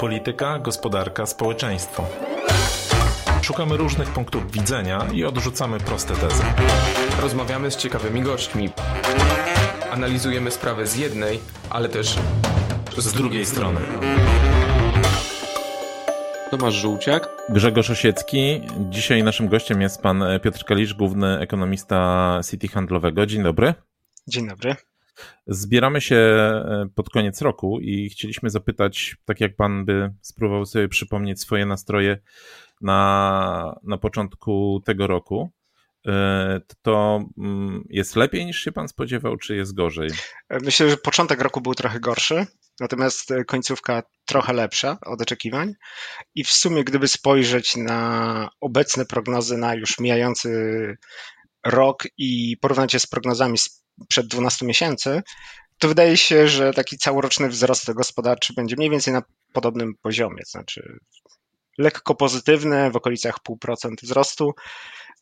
polityka, gospodarka, społeczeństwo. Szukamy różnych punktów widzenia i odrzucamy proste tezy. Rozmawiamy z ciekawymi gośćmi. Analizujemy sprawę z jednej, ale też z, z drugiej strony. Tomasz Żółciak. Grzegorz Osiecki. Dzisiaj naszym gościem jest pan Piotr Kalisz, główny ekonomista City Handlowego. Dzień dobry. Dzień dobry. Zbieramy się e, pod koniec roku i chcieliśmy zapytać, tak jak pan by spróbował sobie przypomnieć swoje nastroje na, na początku tego roku, e, to mm, jest lepiej niż się pan spodziewał, czy jest gorzej? Myślę, że początek roku był trochę gorszy, natomiast końcówka trochę lepsza od oczekiwań. I w sumie, gdyby spojrzeć na obecne prognozy na już mijający rok i porównać je z prognozami sprzed 12 miesięcy, to wydaje się, że taki całoroczny wzrost gospodarczy będzie mniej więcej na podobnym poziomie, znaczy lekko pozytywny, w okolicach 0,5% wzrostu,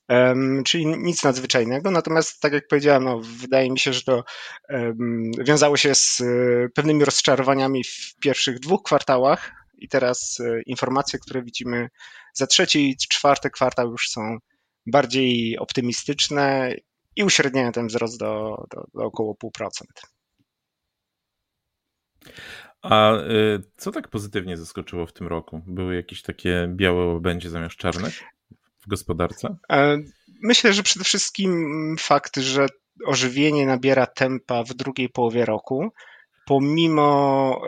um, czyli nic nadzwyczajnego. Natomiast, tak jak powiedziałem, no, wydaje mi się, że to um, wiązało się z e, pewnymi rozczarowaniami w pierwszych dwóch kwartałach i teraz e, informacje, które widzimy za trzeci i czwarty kwartał już są bardziej optymistyczne i uśredniają ten wzrost do, do, do około 0,5%. A y, co tak pozytywnie zaskoczyło w tym roku? Były jakieś takie białe łabędzie zamiast czarnych w gospodarce? E, myślę, że przede wszystkim fakt, że ożywienie nabiera tempa w drugiej połowie roku, pomimo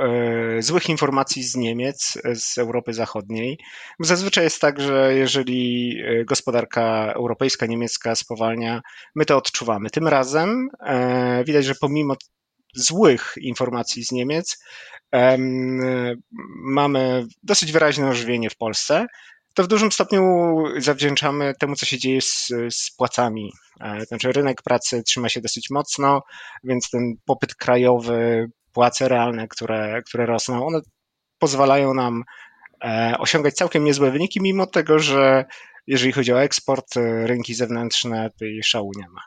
e, złych informacji z Niemiec, z Europy Zachodniej. Zazwyczaj jest tak, że jeżeli e, gospodarka europejska, niemiecka spowalnia, my to odczuwamy. Tym razem widać, że pomimo złych informacji z Niemiec, mamy dosyć wyraźne ożywienie w Polsce. To w dużym stopniu zawdzięczamy temu, co się dzieje z, z płacami. E, znaczy, rynek pracy trzyma się dosyć mocno, więc ten popyt krajowy, płace realne, które, które rosną, one pozwalają nam e, osiągać całkiem niezłe wyniki, mimo tego, że jeżeli chodzi o eksport, e, rynki zewnętrzne, tej szału nie ma.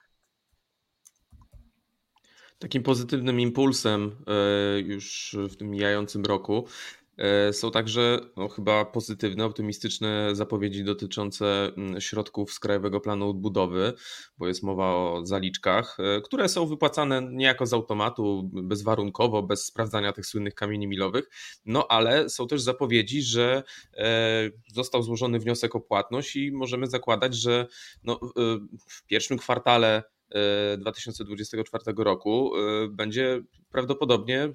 Takim pozytywnym impulsem e, już w tym mijającym roku są także no, chyba pozytywne, optymistyczne zapowiedzi dotyczące mm, środków z Krajowego Planu Odbudowy, bo jest mowa o zaliczkach, e, które są wypłacane niejako z automatu, bezwarunkowo, bez sprawdzania tych słynnych kamieni milowych. No ale są też zapowiedzi, że został złożony wniosek o płatność i możemy zakładać, że no, w pierwszym kwartale 2024 roku będzie prawdopodobnie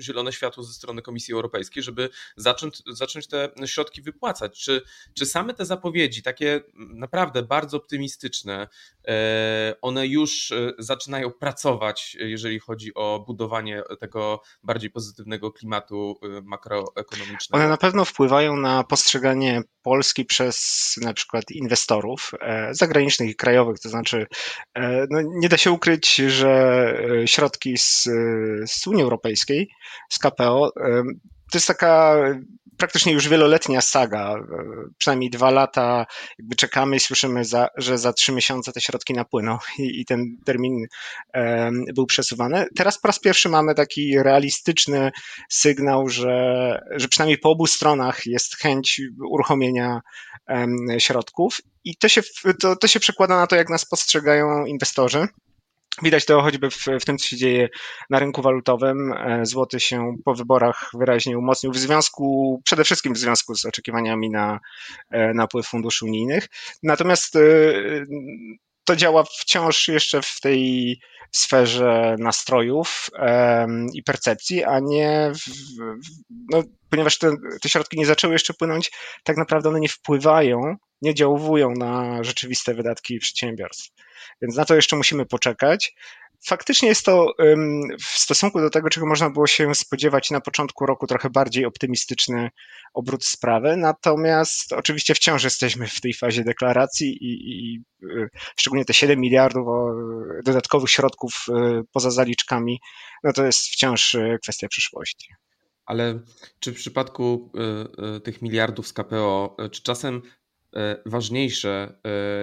zielone światło ze strony Komisji Europejskiej, żeby zacząć, zacząć te środki wypłacać. Czy, czy same te zapowiedzi, takie naprawdę bardzo optymistyczne, one już e, zaczynają pracować, jeżeli chodzi o budowanie tego bardziej pozytywnego klimatu e, makroekonomicznego? One na pewno wpływają na postrzeganie Polski przez na przykład inwestorów zagranicznych i krajowych, to znaczy no nie da się ukryć, że środki z, z Unii Europejskiej z KPO. To jest taka praktycznie już wieloletnia saga. Przynajmniej dwa lata jakby czekamy i słyszymy, za, że za trzy miesiące te środki napłyną i, i ten termin um, był przesuwany. Teraz po raz pierwszy mamy taki realistyczny sygnał, że, że przynajmniej po obu stronach jest chęć uruchomienia um, środków i to się, to, to się przekłada na to, jak nas postrzegają inwestorzy. Widać to choćby w, w, tym, co się dzieje na rynku walutowym. E, złoty się po wyborach wyraźnie umocnił w związku, przede wszystkim w związku z oczekiwaniami na e, napływ funduszy unijnych. Natomiast e, to działa wciąż jeszcze w tej sferze nastrojów i percepcji, a nie w, no, ponieważ te, te środki nie zaczęły jeszcze płynąć, tak naprawdę one nie wpływają, nie działują na rzeczywiste wydatki przedsiębiorstw więc na to jeszcze musimy poczekać. Faktycznie jest to w stosunku do tego, czego można było się spodziewać na początku roku, trochę bardziej optymistyczny obrót sprawy. Natomiast oczywiście wciąż jesteśmy w tej fazie deklaracji i, i y, szczególnie te 7 miliardów dodatkowych środków y, poza zaliczkami, no to jest wciąż y, kwestia przyszłości. Ale czy w przypadku tych miliardów z KPO, czy czasem ważniejsze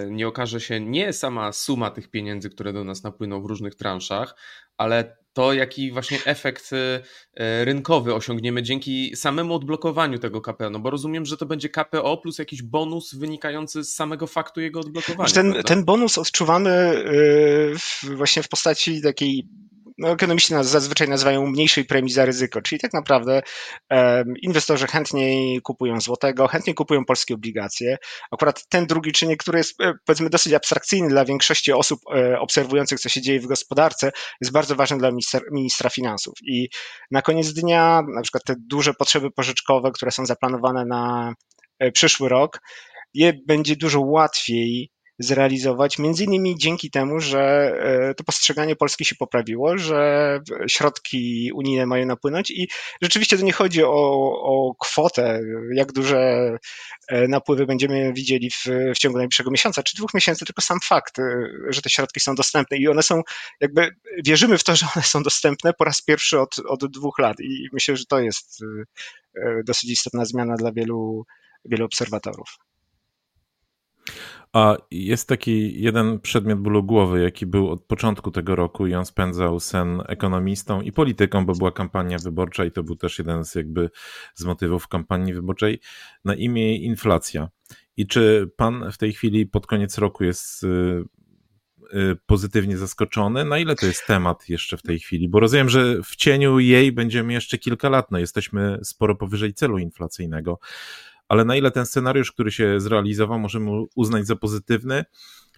nie okaże się nie sama suma tych pieniędzy, które do nas napłyną w różnych transzach, ale to, jaki właśnie efekt rynkowy osiągniemy dzięki samemu odblokowaniu tego KPO. No bo rozumiem, że to będzie KPO plus jakiś bonus wynikający z samego faktu jego odblokowania. Ten, ten bonus odczuwamy właśnie w postaci takiej no, ekonomiści nas zazwyczaj nazywają mniejszej premii za ryzyko, czyli tak naprawdę um, inwestorzy chętniej kupują złotego, chętniej kupują polskie obligacje. Akurat ten drugi czynnik, który jest e, powiedzmy dosyć abstrakcyjny dla większości osób e, obserwujących, co się dzieje w gospodarce, jest bardzo ważny dla ministra, ministra finansów. I na koniec dnia, na przykład te duże potrzeby pożyczkowe, które są zaplanowane na e, przyszły rok, je będzie dużo łatwiej zrealizować, między innymi dzięki temu, że e, to postrzeganie Polski się poprawiło, że środki unijne mają napłynąć i rzeczywiście to nie chodzi o, o kwotę, jak duże e, napływy będziemy widzieli w, w ciągu najbliższego miesiąca czy dwóch miesięcy, tylko sam fakt, e, że te środki są dostępne i one są, jakby wierzymy w to, że one są dostępne po raz pierwszy od, od dwóch lat i myślę, że to jest dosyć istotna zmiana dla wielu, wielu obserwatorów. A jest taki jeden przedmiot bólu głowy, jaki był od początku tego roku i on spędzał sen ekonomistą i polityką, bo była kampania wyborcza i to był też jeden z jakby z motywów kampanii wyborczej na imię inflacja. I czy pan w tej chwili pod koniec roku jest y, y, pozytywnie zaskoczony? Na ile to jest temat jeszcze w tej chwili? Bo rozumiem, że w cieniu jej będziemy jeszcze kilka lat. No jesteśmy sporo powyżej celu inflacyjnego ale na ile ten scenariusz, który się zrealizował, możemy uznać za pozytywny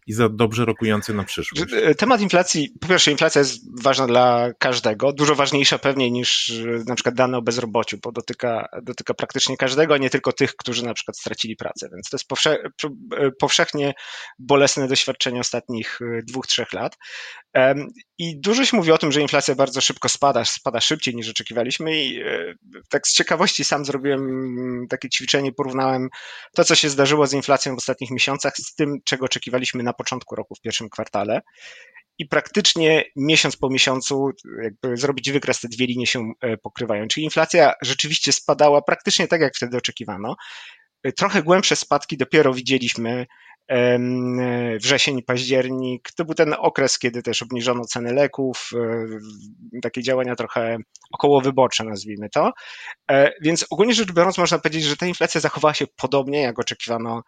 i za dobrze rokujący na przyszłość. E, temat inflacji, po pierwsze, inflacja jest ważna dla każdego, dużo ważniejsza pewnie niż e, na przykład dane o bezrobociu, bo dotyka, dotyka praktycznie każdego, a nie tylko tych, którzy na przykład stracili pracę. Więc to jest powsze, e, powszechnie bolesne doświadczenie ostatnich dwóch, trzech lat. I dużo się mówi o tym, że inflacja bardzo szybko spada, spada szybciej niż oczekiwaliśmy i tak z ciekawości sam zrobiłem takie ćwiczenie, porównałem to, co się zdarzyło z inflacją w ostatnich miesiącach z tym, czego oczekiwaliśmy na początku roku, w pierwszym kwartale. I praktycznie miesiąc po miesiącu, jakby zrobić wykres, te dwie linie się e, pokrywają. Czyli inflacja rzeczywiście spadała praktycznie tak, jak wtedy oczekiwano. E, trochę głębsze spadki dopiero widzieliśmy wrzesień, październik. To był ten okres, kiedy też obniżono ceny leków, e, takie działania trochę okołowyborcze, nazwijmy to. Więc ogólnie rzecz biorąc, można powiedzieć, że ta inflacja zachowała się podobnie, jak oczekiwano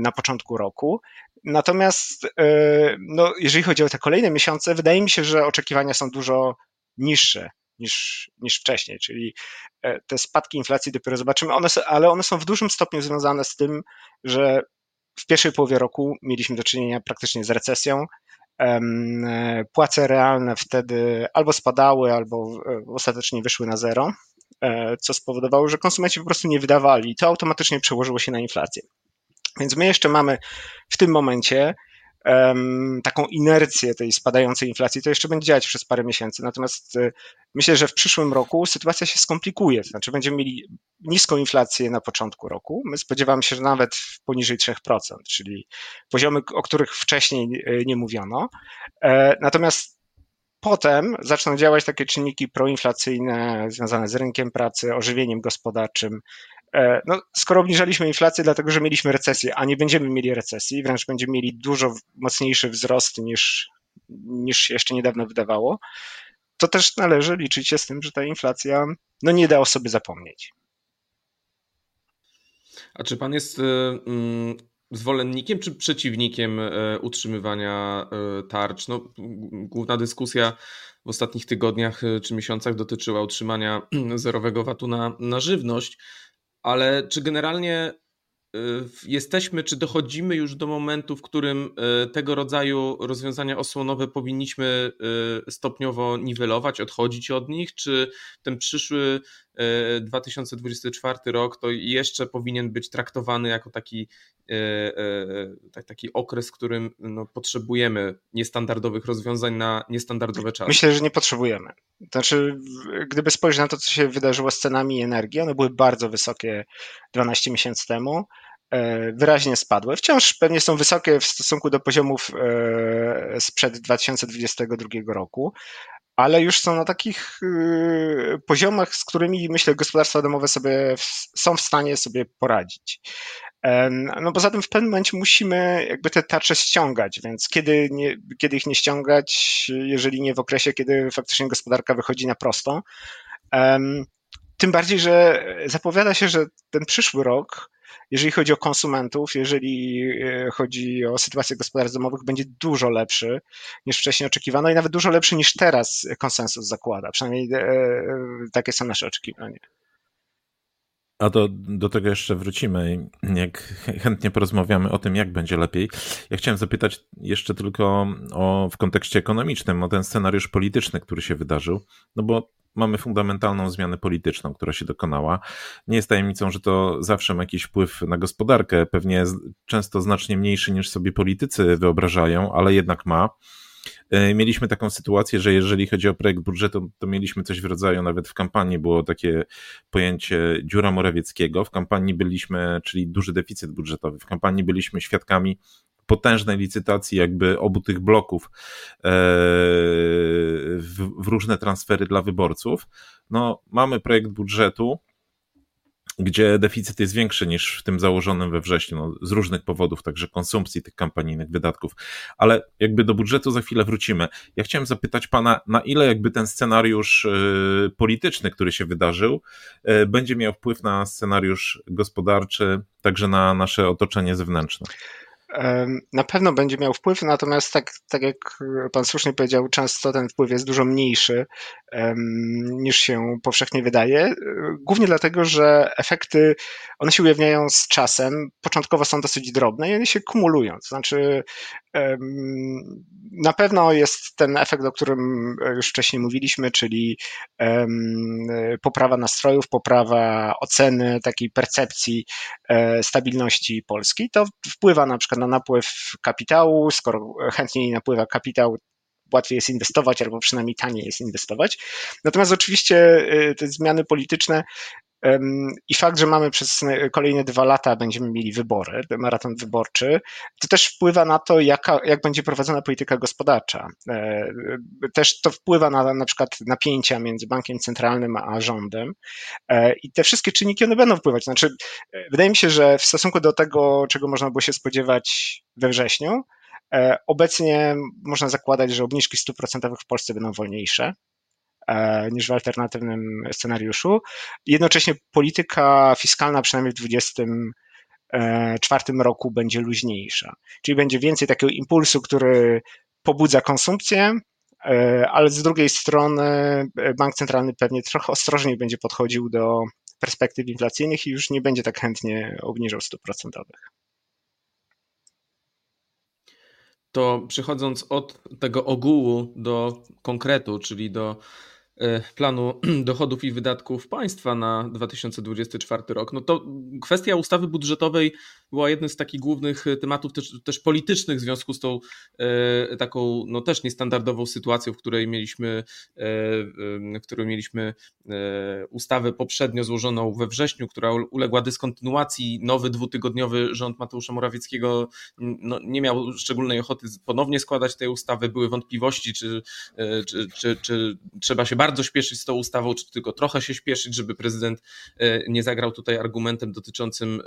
na początku roku. Natomiast e, no, jeżeli chodzi o te kolejne miesiące, wydaje mi się, że oczekiwania są dużo niższe niż, niż wcześniej, czyli e, te spadki inflacji dopiero zobaczymy, one, ale one są w dużym stopniu związane z tym, że w pierwszej połowie roku mieliśmy do czynienia praktycznie z recesją. E, płace realne wtedy albo spadały, albo ostatecznie wyszły na zero, co spowodowało, że konsumenci po prostu nie wydawali to automatycznie przełożyło się na inflację. Więc my jeszcze mamy w tym momencie taką inercję tej spadającej inflacji, to jeszcze będzie działać przez parę miesięcy. Natomiast y, myślę, że w przyszłym roku sytuacja się skomplikuje. To znaczy, będziemy mieli niską inflację na początku roku. My spodziewamy się, że nawet poniżej 3%, czyli poziomy, o których wcześniej y, nie mówiono. E, natomiast Potem zaczną działać takie czynniki proinflacyjne związane z rynkiem pracy, ożywieniem gospodarczym, no, skoro obniżaliśmy inflację, dlatego że mieliśmy recesję, a nie będziemy mieli recesji, wręcz będziemy mieli dużo mocniejszy wzrost niż, niż się jeszcze niedawno wydawało, to też należy liczyć się z tym, że ta inflacja no, nie da o sobie zapomnieć. A czy pan jest y, mm, zwolennikiem czy przeciwnikiem y, utrzymywania y, tarcz? No, główna dyskusja w ostatnich tygodniach czy miesiącach dotyczyła utrzymania zerowego VAT-u na, na żywność ale czy generalnie y, jesteśmy, czy dochodzimy już do momentu, w którym y, tego rodzaju rozwiązania osłonowe powinniśmy y, stopniowo niwelować, odchodzić od nich, czy ten przyszły 2024 rok to jeszcze powinien być traktowany jako taki, taki okres, w którym no, potrzebujemy niestandardowych rozwiązań na niestandardowe czasy? Myślę, że nie potrzebujemy. Znaczy, gdyby spojrzeć na to, co się wydarzyło z cenami energii, one były bardzo wysokie 12 miesięcy temu, e, wyraźnie spadły. Wciąż pewnie są wysokie w stosunku do poziomów e, sprzed 2022 roku, ale już są na takich e, poziomach, z którymi myślę gospodarstwa domowe sobie są w stanie sobie poradzić. No poza tym w pewnym momencie musimy jakby te tarcze ściągać, więc kiedy, nie, kiedy ich nie ściągać, jeżeli nie w okresie, kiedy faktycznie gospodarka wychodzi na prostą. Tym bardziej, że zapowiada się, że ten przyszły rok, jeżeli chodzi o konsumentów, jeżeli e, chodzi o sytuację gospodarstw domowych, będzie dużo lepszy niż wcześniej oczekiwano i nawet dużo lepszy niż teraz konsensus zakłada. Przynajmniej e, e, takie są nasze oczekiwania. A do, do tego jeszcze wrócimy, jak chętnie porozmawiamy o tym, jak będzie lepiej. Ja chciałem zapytać jeszcze tylko o, w kontekście ekonomicznym o ten scenariusz polityczny, który się wydarzył, no bo mamy fundamentalną zmianę polityczną, która się dokonała. Nie jest tajemnicą, że to zawsze ma jakiś wpływ na gospodarkę, pewnie często znacznie mniejszy niż sobie politycy wyobrażają, ale jednak ma. E, mieliśmy taką sytuację, że jeżeli chodzi o projekt budżetu, to mieliśmy coś w rodzaju, nawet w kampanii było takie pojęcie dziura Morawieckiego. W kampanii byliśmy, czyli duży deficyt budżetowy, w kampanii byliśmy świadkami potężnej licytacji jakby obu tych bloków e, w, różne transfery dla wyborców. No, mamy projekt budżetu, gdzie deficyt jest większy niż w tym założonym we wrześniu, no, z różnych powodów, także konsumpcji tych kampanijnych wydatków. Ale jakby do budżetu za chwilę wrócimy. Ja chciałem zapytać pana, na ile jakby ten scenariusz y, polityczny, który się wydarzył, y, będzie miał wpływ na scenariusz gospodarczy, także na nasze otoczenie zewnętrzne. Na pewno będzie miał wpływ, natomiast tak, tak jak Pan słusznie powiedział, często ten wpływ jest dużo mniejszy niż się powszechnie wydaje. Głównie dlatego, że efekty, one się ujawniają z czasem. Początkowo są dosyć drobne i one się kumulują. To znaczy, na pewno jest ten efekt, o którym już wcześniej mówiliśmy, czyli poprawa nastrojów, poprawa oceny, takiej percepcji e, stabilności Polski. To wpływa na przykład na napływ kapitału. Skoro chętniej napływa kapitał, łatwiej jest inwestować, albo przynajmniej taniej jest inwestować. Natomiast oczywiście e, te zmiany polityczne i fakt, że mamy przez kolejne dwa lata będziemy mieli wybory, maraton wyborczy, to też wpływa na to, jaka, jak będzie prowadzona polityka gospodarcza. E, też to wpływa na na przykład napięcia między bankiem centralnym a rządem e, i te wszystkie czynniki one będą wpływać. Znaczy, e, wydaje mi się, że w stosunku do tego, czego można było się spodziewać we wrześniu, obecnie można zakładać, że obniżki stóp procentowych w Polsce będą wolniejsze. E, niż w alternatywnym scenariuszu. Jednocześnie polityka fiskalna, przynajmniej w 2024 e, roku, będzie luźniejsza. Czyli będzie więcej takiego impulsu, który pobudza konsumpcję, e, ale z drugiej strony bank centralny pewnie trochę ostrożniej będzie podchodził do perspektyw inflacyjnych i już nie będzie tak chętnie obniżał stóp procentowych. To przechodząc od tego ogółu do konkretu, czyli do planu dochodów i wydatków państwa na 2024 rok, no to kwestia ustawy budżetowej była jednym z takich głównych tematów też, też politycznych w związku z tą e, taką no też niestandardową sytuacją, w której mieliśmy, e, w której mieliśmy e, ustawę poprzednio złożoną we wrześniu, która uległa dyskontynuacji. Nowy dwutygodniowy rząd Mateusza Morawieckiego no, nie miał szczególnej ochoty ponownie składać tej ustawy. Były wątpliwości, czy, e, czy, czy, czy trzeba się bardzo śpieszyć z tą ustawą, czy tylko trochę się śpieszyć, żeby prezydent e, nie zagrał tutaj argumentem dotyczącym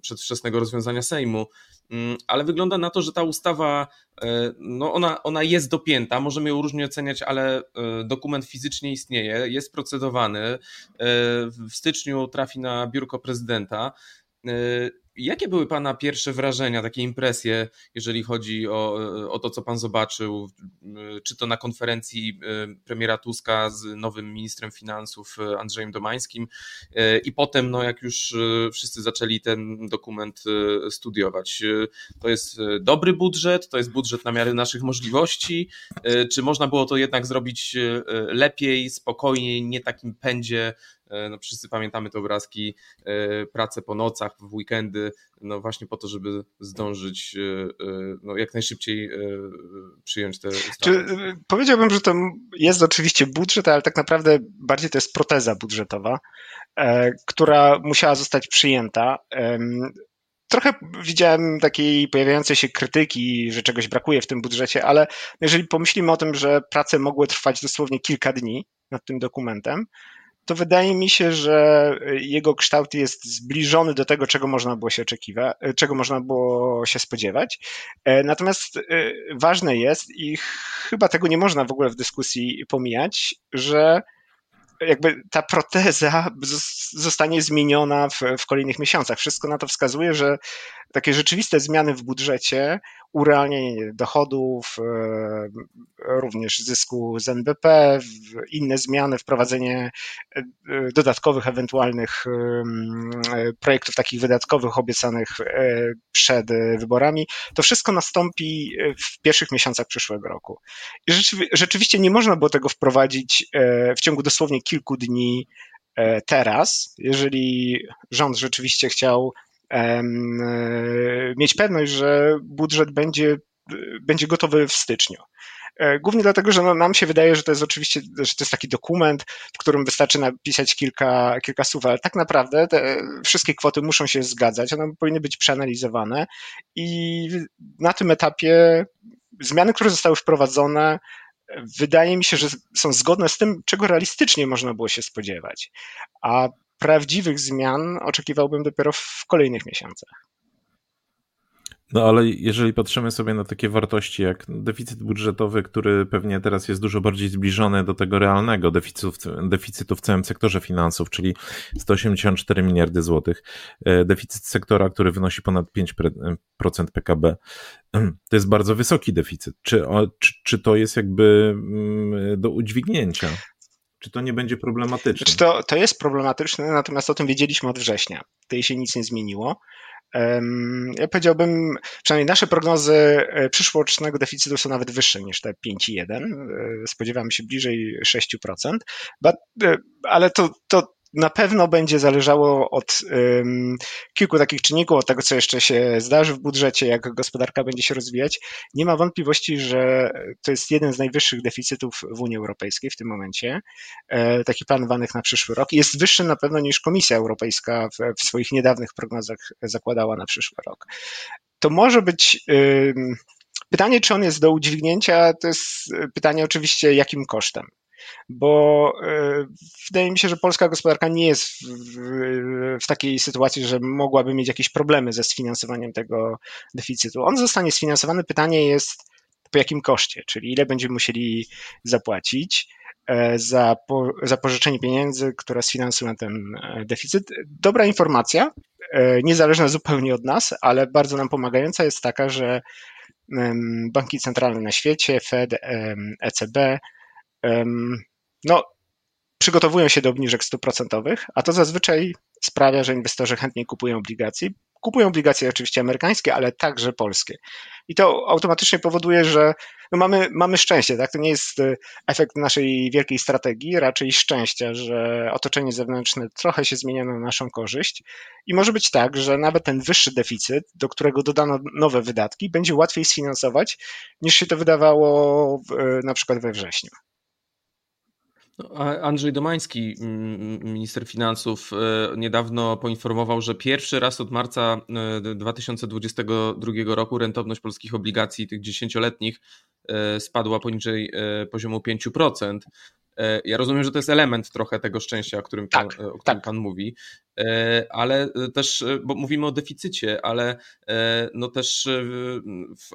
przedwczesnego rozwiązania Sejmu, mm, ale wygląda na to, że ta ustawa, e, no ona, ona jest dopięta, możemy ją różnie oceniać, ale e, dokument fizycznie istnieje, jest procedowany, e, w styczniu trafi na biurko prezydenta. Jakie były Pana pierwsze wrażenia, takie impresje, jeżeli chodzi o, o to, co Pan zobaczył, czy to na konferencji e, premiera Tuska z nowym ministrem finansów e, Andrzejem Domańskim? E, i potem, no, jak już wszyscy zaczęli ten dokument studiować. To jest dobry budżet, to jest budżet na miarę naszych możliwości, czy można było to jednak zrobić lepiej, spokojniej, nie takim pędzie no wszyscy pamiętamy te obrazki, e, prace po nocach, w weekendy, no właśnie po to, żeby zdążyć e, no jak najszybciej przyjąć te ustawy. powiedziałbym, że to jest oczywiście budżet, ale tak naprawdę bardziej to jest proteza budżetowa, która musiała zostać przyjęta. Trochę widziałem takiej pojawiającej się krytyki, że czegoś brakuje w tym budżecie, ale jeżeli pomyślimy o tym, że prace mogły trwać dosłownie kilka dni nad tym dokumentem, to wydaje mi się, że jego kształt jest zbliżony do tego, czego można było się oczekiwać, czego można było się spodziewać. Natomiast ważne jest i chyba tego nie można w ogóle w dyskusji pomijać, że jakby ta proteza zostanie zmieniona w, w kolejnych miesiącach. Wszystko na to wskazuje, że takie rzeczywiste zmiany w budżecie, urealnienie dochodów, e, również zysku z NBP, inne zmiany, wprowadzenie e, dodatkowych, ewentualnych e, projektów takich wydatkowych obiecanych przed wyborami, to wszystko nastąpi w pierwszych miesiącach przyszłego roku. I rzeczywiście nie można było tego wprowadzić w ciągu dosłownie kilku dni teraz, jeżeli rząd rzeczywiście chciał mieć pewność, że budżet będzie, będzie gotowy w styczniu. E, głównie dlatego, że no, nam się wydaje, że to jest oczywiście, że to jest taki dokument, w którym wystarczy napisać kilka, kilka słów, ale tak naprawdę te wszystkie kwoty muszą się zgadzać, one powinny być przeanalizowane i na tym etapie zmiany, które zostały wprowadzone, wydaje mi się, że są zgodne z tym, czego realistycznie można było się spodziewać. A prawdziwych zmian oczekiwałbym dopiero w kolejnych miesiącach. No ale jeżeli patrzymy sobie na takie wartości jak deficyt budżetowy, który pewnie teraz jest dużo bardziej zbliżony do tego realnego deficytu, deficytu w całym sektorze finansów, czyli 184 miliardy złotych, e, deficyt sektora, który wynosi ponad 5% PKB, to jest bardzo wysoki deficyt. Czy, czy, czy to jest jakby mm, do udźwignięcia? Czy to nie będzie problematyczne? Czy to, to jest problematyczne, natomiast o tym wiedzieliśmy od września. Tutaj się nic nie zmieniło. Ja powiedziałbym, przynajmniej nasze prognozy e, przyszłorocznego deficytu są nawet wyższe niż te 5,1. E, spodziewamy się bliżej 6%. E, ale to, to na pewno będzie zależało od um, kilku takich czynników, od tego, co jeszcze się zdarzy w budżecie, jak gospodarka będzie się rozwijać. Nie ma wątpliwości, że to jest jeden z najwyższych deficytów w Unii Europejskiej w tym momencie, e, taki planowanych na przyszły rok. Jest wyższy na pewno niż Komisja Europejska w, w swoich niedawnych prognozach zakładała na przyszły rok. To może być. Pytanie, czy on jest do udźwignięcia, to jest pytanie oczywiście, jakim kosztem bo e, wydaje mi się, że polska gospodarka nie jest w, w, takiej sytuacji, że mogłaby mieć jakieś problemy ze sfinansowaniem tego deficytu. On zostanie sfinansowany. Pytanie jest po jakim koszcie, czyli ile będziemy musieli zapłacić e, za, po, za pożyczenie pieniędzy, które sfinansują ten e, deficyt. Dobra informacja, niezależna zupełnie od nas, ale bardzo nam pomagająca jest taka, że banki centralne na świecie, Fed, ECB, no, przygotowują się do obniżek stóp procentowych, a to zazwyczaj sprawia, że inwestorzy chętniej kupują obligacje. Kupują obligacje oczywiście amerykańskie, ale także polskie. I to automatycznie powoduje, że no mamy, mamy szczęście, tak? To nie jest e, efekt naszej wielkiej strategii, raczej szczęścia, że otoczenie zewnętrzne trochę się zmienia na naszą korzyść. I może być tak, że nawet ten wyższy deficyt, do którego dodano nowe wydatki, będzie łatwiej sfinansować niż się to wydawało w, e, na przykład we wrześniu. No, Andrzej Domański, minister finansów, e, niedawno poinformował, że pierwszy raz od marca 2022 e, roku rentowność polskich obligacji, tych dziesięcioletnich, e, spadła poniżej poziomu 5%. E, ja rozumiem, że to jest element trochę tego szczęścia, o którym pan, tak, o którym tak. pan mówi, ale też, bo mówimy o deficycie, ale e, no też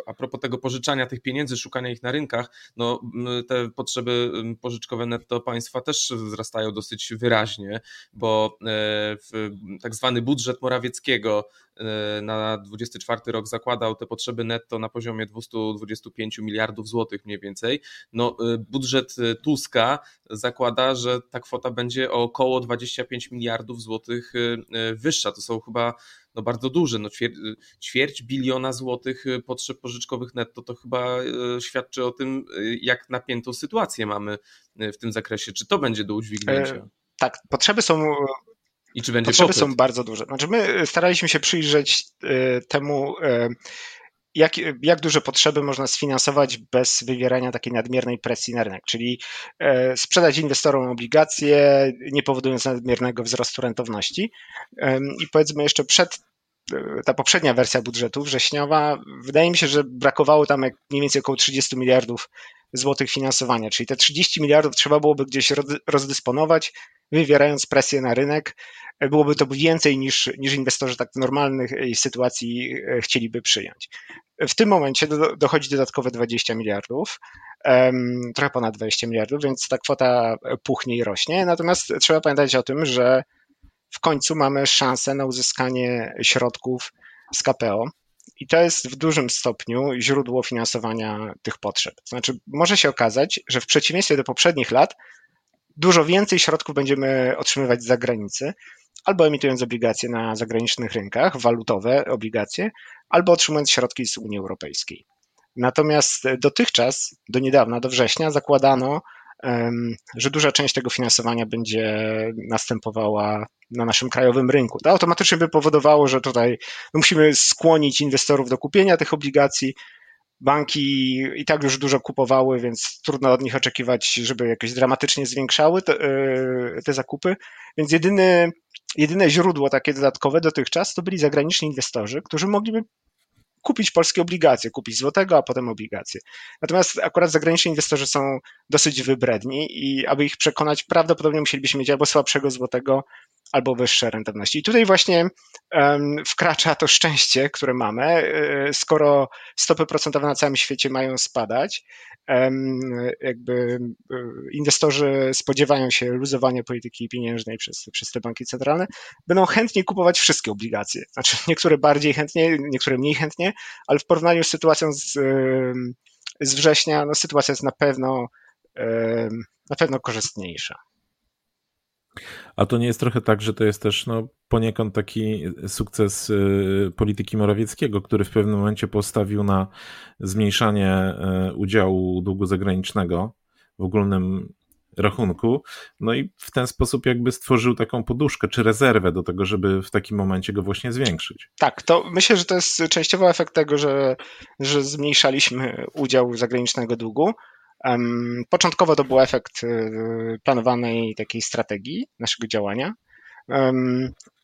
a propos tego pożyczania tych pieniędzy, szukania ich na rynkach, no te potrzeby pożyczkowe netto państwa też wzrastają dosyć wyraźnie, bo tak zwany budżet Morawieckiego na 24 rok zakładał te potrzeby netto na poziomie 225 miliardów złotych mniej więcej. No, budżet Tuska zakłada, że ta kwota będzie o około 25 miliardów złotych y, y, wyższa. To są chyba no bardzo duże, no ćwierć, ćwierć biliona złotych potrzeb pożyczkowych netto to chyba y, świadczy o tym, jak napiętą sytuację mamy w tym zakresie. Czy to będzie do udźwignięcia? E, tak, potrzeby są i czy będzie Potrzeby popyt? są bardzo duże. Znaczy my staraliśmy się przyjrzeć temu, jak, jak duże potrzeby można sfinansować bez wywierania takiej nadmiernej presji na rynek, czyli e, sprzedać inwestorom obligacje, nie powodując nadmiernego wzrostu rentowności. I powiedzmy jeszcze przed e, ta poprzednia wersja budżetu wrześniowa, wydaje mi się, że brakowało tam mniej więcej około 30 miliardów złotych finansowania, czyli te 30 miliardów trzeba byłoby gdzieś rozdysponować, wywierając presję na rynek. Byłoby to więcej niż, niż inwestorzy tak w normalnej sytuacji e, chcieliby przyjąć. W tym momencie do, dochodzi dodatkowe 20 miliardów, trochę ponad 20 miliardów, więc ta kwota puchnie i rośnie. Natomiast trzeba pamiętać o tym, że w końcu mamy szansę na uzyskanie środków z KPO. I to jest w dużym stopniu źródło finansowania tych potrzeb. Znaczy, może się okazać, że w przeciwieństwie do poprzednich lat, dużo więcej środków będziemy otrzymywać z zagranicy, albo emitując obligacje na zagranicznych rynkach, walutowe obligacje, albo otrzymując środki z Unii Europejskiej. Natomiast dotychczas, do niedawna, do września, zakładano, że duża część tego finansowania będzie następowała na naszym krajowym rynku. To automatycznie by powodowało, że tutaj no, musimy skłonić inwestorów do kupienia tych obligacji. Banki i tak już dużo kupowały, więc trudno od nich oczekiwać, żeby jakoś dramatycznie zwiększały te, e, te zakupy. Więc jedyny, jedyne źródło takie dodatkowe dotychczas to byli zagraniczni inwestorzy, którzy mogliby kupić polskie obligacje, kupić złotego, a potem obligacje. Natomiast akurat zagraniczni inwestorzy są dosyć wybredni i aby ich przekonać, prawdopodobnie musielibyśmy mieć albo słabszego złotego, albo wyższe rentowności. I tutaj właśnie um, wkracza to szczęście, które mamy. E, skoro stopy procentowe na całym świecie mają spadać, jakby e, inwestorzy spodziewają się luzowania polityki pieniężnej przez, przez te banki centralne, będą chętnie kupować wszystkie obligacje. Znaczy niektóre bardziej chętnie, niektóre mniej chętnie, ale w porównaniu z sytuacją z, z września, no sytuacja jest na pewno na pewno korzystniejsza. A to nie jest trochę tak, że to jest też no, poniekąd taki sukces y, polityki Morawieckiego, który w pewnym momencie postawił na zmniejszanie y, udziału długu zagranicznego w ogólnym rachunku, no i w ten sposób jakby stworzył taką poduszkę czy rezerwę do tego, żeby w takim momencie go właśnie zwiększyć. Tak, to myślę, że to jest częściowo efekt tego, że, że zmniejszaliśmy udział zagranicznego długu, Początkowo to był efekt y, planowanej takiej strategii naszego działania.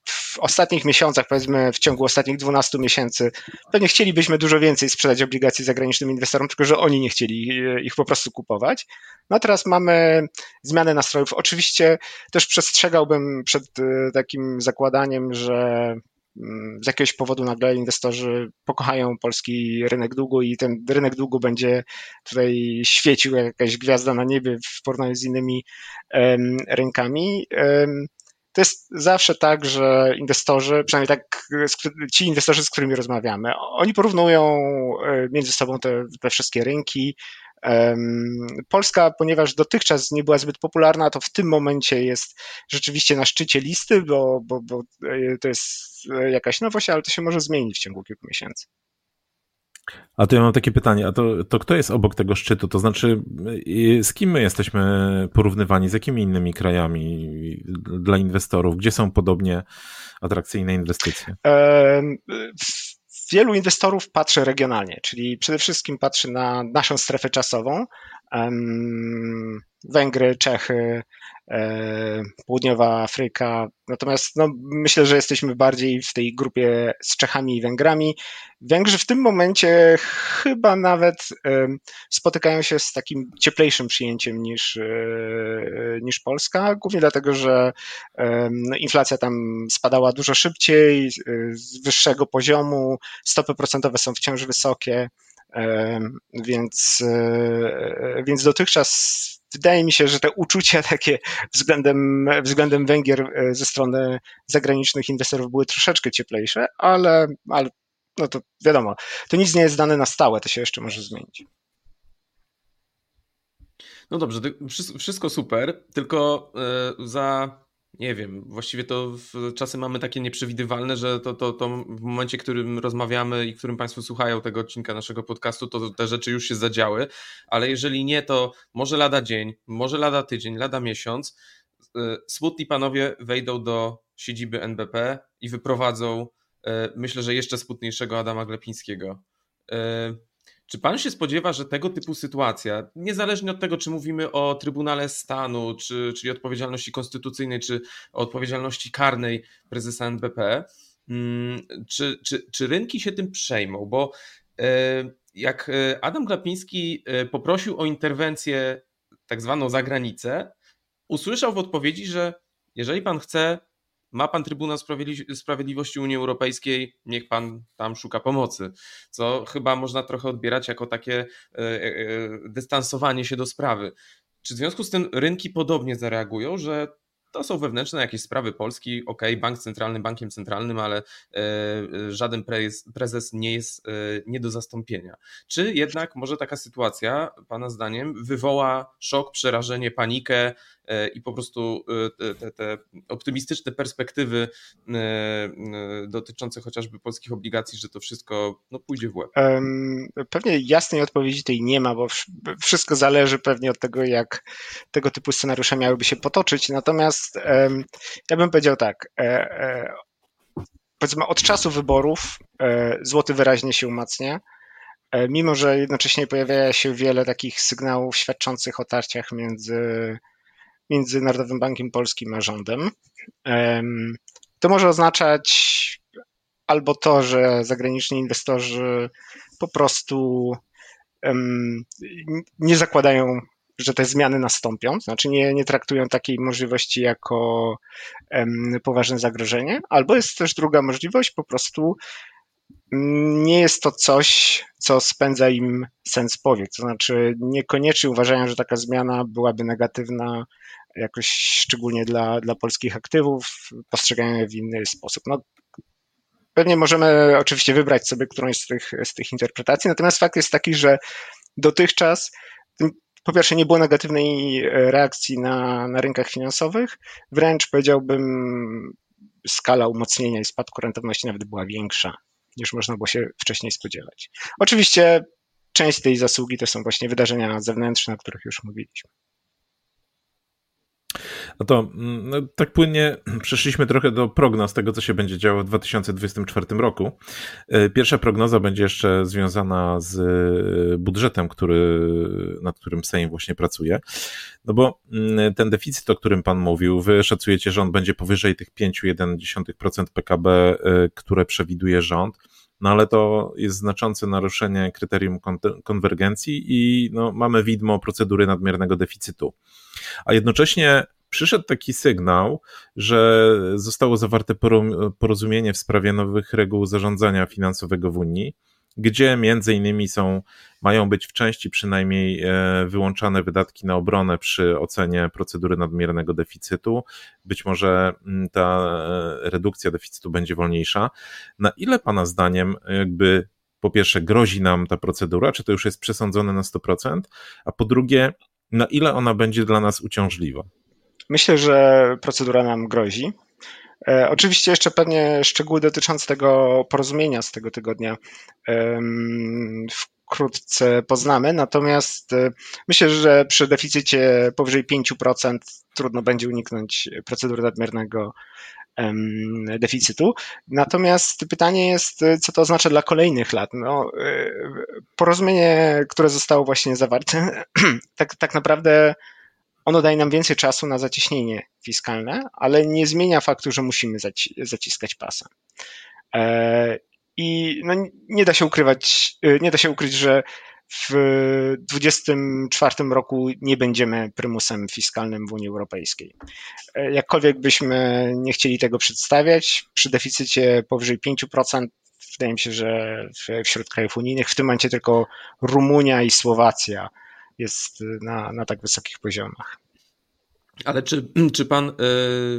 W ostatnich miesiącach, powiedzmy w ciągu ostatnich 12 miesięcy, pewnie chcielibyśmy dużo więcej sprzedać obligacji zagranicznym inwestorom, tylko że oni nie chcieli y, ich po prostu kupować. No teraz mamy zmianę nastrojów. Oczywiście też przestrzegałbym przed y, takim zakładaniem, że z jakiegoś powodu nagle inwestorzy pokochają polski rynek długu i ten rynek długu będzie tutaj świecił jak jakaś gwiazda na niebie w porównaniu z innymi rynkami. To jest zawsze tak, że inwestorzy, przynajmniej tak ci inwestorzy, z którymi rozmawiamy, oni porównują e, między sobą te, te wszystkie rynki, Polska, ponieważ dotychczas nie była zbyt popularna, to w tym momencie jest rzeczywiście na szczycie listy, bo, bo, bo e, to jest jakaś nowość, ale to się może zmienić w ciągu kilku miesięcy. A to ja mam takie pytanie, a to, to kto jest obok tego szczytu? To znaczy, z kim my jesteśmy porównywani, z jakimi innymi krajami dla inwestorów? Gdzie są podobnie atrakcyjne inwestycje? Wielu inwestorów patrzy regionalnie, czyli przede wszystkim patrzy na naszą strefę czasową. Węgry, Czechy, E, południowa Afryka. Natomiast no, myślę, że jesteśmy bardziej w tej grupie z Czechami i Węgrami. Węgrzy w tym momencie chyba nawet spotykają się z takim cieplejszym przyjęciem niż, e, niż Polska, głównie dlatego, że no, inflacja tam spadała dużo szybciej, z wyższego poziomu, stopy procentowe są wciąż wysokie. Więc, więc dotychczas wydaje mi się, że te uczucia takie względem, względem Węgier e, ze strony zagranicznych inwestorów były troszeczkę cieplejsze, ale, ale no to wiadomo, to nic nie jest dane na stałe, to się jeszcze może zmienić. No dobrze, wszystko super, tylko e, za nie wiem, właściwie to czasy mamy takie nieprzewidywalne, że to, to, to w momencie, w którym rozmawiamy i w którym Państwo słuchają tego odcinka naszego podcastu, to te rzeczy już się zadziały, ale jeżeli nie, to może lada dzień, może lada tydzień, lada miesiąc, y, smutni panowie wejdą do siedziby NBP i wyprowadzą, y, myślę, że jeszcze smutniejszego Adama Glepińskiego. Czy pan się spodziewa, że tego typu sytuacja, niezależnie od tego, czy mówimy o Trybunale Stanu, czy, czyli odpowiedzialności konstytucyjnej, czy odpowiedzialności karnej prezesa NBP, mm, czy, czy, czy rynki się tym przejmą? Bo e, jak Adam Glapiński poprosił o interwencję tak zwaną za granicę, usłyszał w odpowiedzi, że jeżeli pan chce, ma pan Trybunał Sprawiedliwości Unii Europejskiej, niech pan tam szuka pomocy. Co chyba można trochę odbierać jako takie e, e, dystansowanie się do sprawy. Czy w związku z tym rynki podobnie zareagują, że to są wewnętrzne jakieś sprawy Polski. Ok, bank centralny bankiem centralnym, ale e, żaden prezes nie jest nie do zastąpienia. Czy jednak może taka sytuacja, Pana zdaniem, wywoła szok, przerażenie, panikę E, i po prostu e, te, te optymistyczne perspektywy e, dotyczące chociażby polskich obligacji, że to wszystko no, pójdzie w łeb? Pewnie jasnej odpowiedzi tej nie ma, bo wszystko zależy pewnie od tego, jak tego typu scenariusze miałyby się potoczyć. Natomiast ja bym powiedział tak. Powiedzmy, od czasu wyborów złoty wyraźnie się umacnia mimo że jednocześnie pojawia się wiele takich sygnałów świadczących o tarciach między między Narodowym Bankiem Polskim a rządem. To może oznaczać albo to, że zagraniczni inwestorzy po prostu nie zakładają, że te zmiany nastąpią, znaczy nie, nie traktują takiej możliwości jako poważne zagrożenie, albo jest też druga możliwość, po prostu nie jest to coś, co spędza im sens powiek. To znaczy, niekoniecznie uważają, że taka zmiana byłaby negatywna jakoś szczególnie dla, dla polskich aktywów, postrzegają je w inny sposób. No, pewnie możemy oczywiście wybrać sobie którąś z tych, z tych interpretacji, natomiast fakt jest taki, że dotychczas po pierwsze nie było negatywnej reakcji na, na rynkach finansowych, wręcz powiedziałbym skala umocnienia i spadku rentowności nawet była większa niż można było się wcześniej spodziewać. Oczywiście część tej zasługi to są właśnie wydarzenia zewnętrzne, o których już mówiliśmy. No to mm, no, tak płynnie przeszliśmy trochę do prognoz tego, co się będzie działo w 2024 roku. E, pierwsza prognoza będzie jeszcze związana z e, budżetem, który, nad którym Sejm właśnie pracuje. No bo mm, ten deficyt, o którym Pan mówił, wy szacujecie, że on będzie powyżej tych 5,1% PKB, e, które przewiduje rząd. No ale to jest znaczące naruszenie kryterium konwergencji i no, mamy widmo procedury nadmiernego deficytu. A jednocześnie przyszedł taki sygnał, że zostało zawarte porozumienie w sprawie nowych reguł zarządzania finansowego w Unii, gdzie między innymi są, mają być w części przynajmniej e, wyłączane wydatki na obronę przy ocenie procedury nadmiernego deficytu. Być może mm, ta e, redukcja deficytu będzie wolniejsza. Na ile Pana zdaniem jakby po pierwsze grozi nam ta procedura, czy to już jest przesądzone na 100%, a po drugie, na ile ona będzie dla nas uciążliwa? Myślę, że procedura nam grozi. E, oczywiście jeszcze pewnie szczegóły dotyczące tego porozumienia z tego tygodnia wkrótce poznamy, natomiast e, myślę, że przy deficycie powyżej 5% trudno będzie uniknąć procedury nadmiernego deficytu. Natomiast pytanie jest, co to oznacza dla kolejnych lat. No, e, porozumienie, które zostało właśnie zawarte, tak, tak naprawdę ono daje nam więcej czasu na zacieśnienie fiskalne, ale nie zmienia faktu, że musimy zaciskać pasa. E, I no, nie da się ukrywać, e, nie da się ukryć, że w 2024 roku nie będziemy prymusem fiskalnym w Unii Europejskiej. E, jakkolwiek byśmy nie chcieli tego przedstawiać, przy deficycie powyżej 5%, wydaje mi się, że wśród krajów unijnych w tym momencie tylko Rumunia i Słowacja jest na, na tak wysokich poziomach. Ale czy, czy pan y,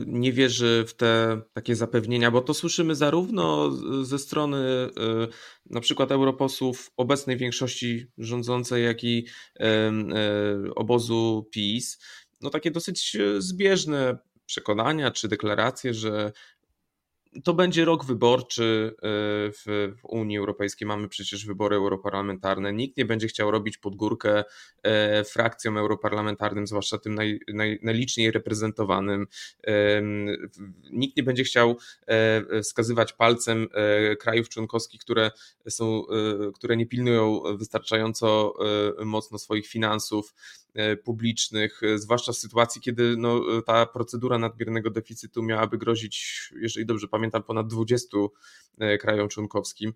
nie wierzy w te takie zapewnienia? Bo to słyszymy zarówno ze strony y, na przykład europosłów obecnej większości rządzącej, jak i y, obozu PiS. No takie dosyć zbieżne przekonania czy deklaracje, że to będzie rok wyborczy e, w, Unii Europejskiej. Mamy przecież wybory europarlamentarne. Nikt nie będzie chciał robić pod górkę e, frakcjom europarlamentarnym, zwłaszcza tym naj, naj, najliczniej reprezentowanym. Nikt nie będzie chciał e, wskazywać palcem krajów członkowskich, które, są, które nie pilnują wystarczająco mocno swoich finansów publicznych, zwłaszcza w sytuacji, kiedy no, ta procedura nadmiernego deficytu miałaby grozić, jeżeli dobrze pamiętam, ponad 20 e, krajom członkowskim.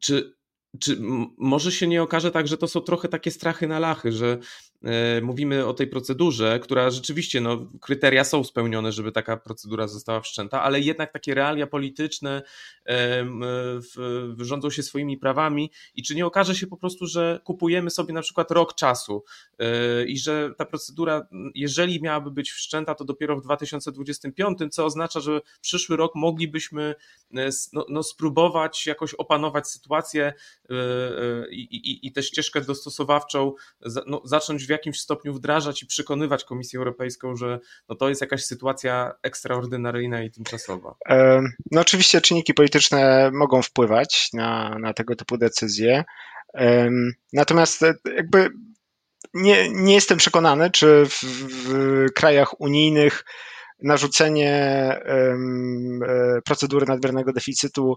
Czy czy może się nie okaże tak, że to są trochę takie strachy na lachy, że e, mówimy o tej procedurze, która rzeczywiście, no, kryteria są spełnione, żeby taka procedura została wszczęta, ale jednak takie realia polityczne e, rządzą się swoimi prawami i czy nie okaże się po prostu, że kupujemy sobie na przykład rok czasu e, i że ta procedura, jeżeli miałaby być wszczęta, to dopiero w 2025, co oznacza, że przyszły rok moglibyśmy no, no spróbować jakoś opanować sytuację, i, i, i tę ścieżkę dostosowawczą no, zacząć w jakimś stopniu wdrażać i przekonywać Komisję Europejską, że no, to jest jakaś sytuacja ekstraordynaryjna i tymczasowa. No oczywiście czynniki polityczne mogą wpływać na, na tego typu decyzje. Natomiast e, jakby nie, nie jestem przekonany, czy w, w krajach unijnych narzucenie e, procedury nadmiernego deficytu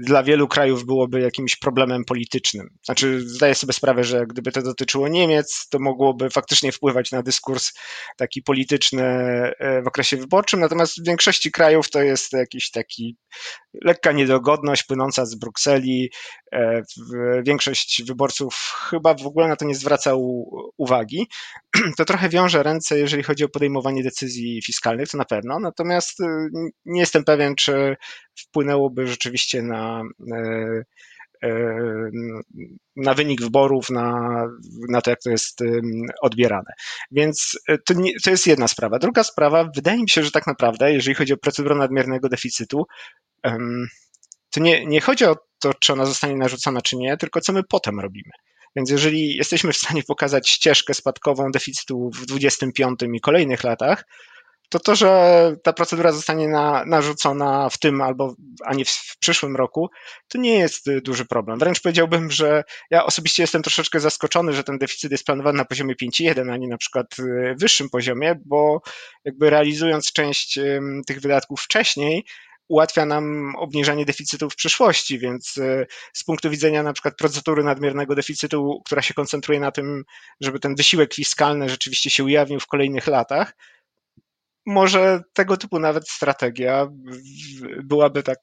dla wielu krajów byłoby jakimś problemem politycznym. Znaczy, zdaję sobie sprawę, że gdyby to dotyczyło Niemiec, to mogłoby faktycznie wpływać na dyskurs taki polityczny e, w okresie wyborczym, natomiast w większości krajów to jest jakiś taki lekka niedogodność płynąca z Brukseli. E, większość wyborców chyba w ogóle na to nie zwraca uwagi. To trochę wiąże ręce, jeżeli chodzi o podejmowanie decyzji fiskalnych, to na pewno, natomiast e, nie jestem pewien, czy wpłynęłoby rzeczywiście na e, na wynik wyborów, na, na to, jak to jest odbierane. Więc to, nie, to jest jedna sprawa. Druga sprawa, wydaje mi się, że tak naprawdę, jeżeli chodzi o procedurę nadmiernego deficytu, to nie, nie chodzi o to, czy ona zostanie narzucona, czy nie, tylko co my potem robimy. Więc jeżeli jesteśmy w stanie pokazać ścieżkę spadkową deficytu w 25 i kolejnych latach, to to, że ta procedura zostanie na, narzucona w tym albo, a nie w, w, przyszłym roku, to nie jest duży problem. Wręcz powiedziałbym, że ja osobiście jestem troszeczkę zaskoczony, że ten deficyt jest planowany na poziomie 5,1, a nie na przykład y, wyższym poziomie, bo jakby realizując część tych wydatków wcześniej, ułatwia nam obniżanie deficytu w przyszłości, więc e, z punktu widzenia na przykład procedury nadmiernego deficytu, która się koncentruje na tym, żeby ten wysiłek fiskalny rzeczywiście się ujawnił w kolejnych latach, może tego typu nawet strategia byłaby tak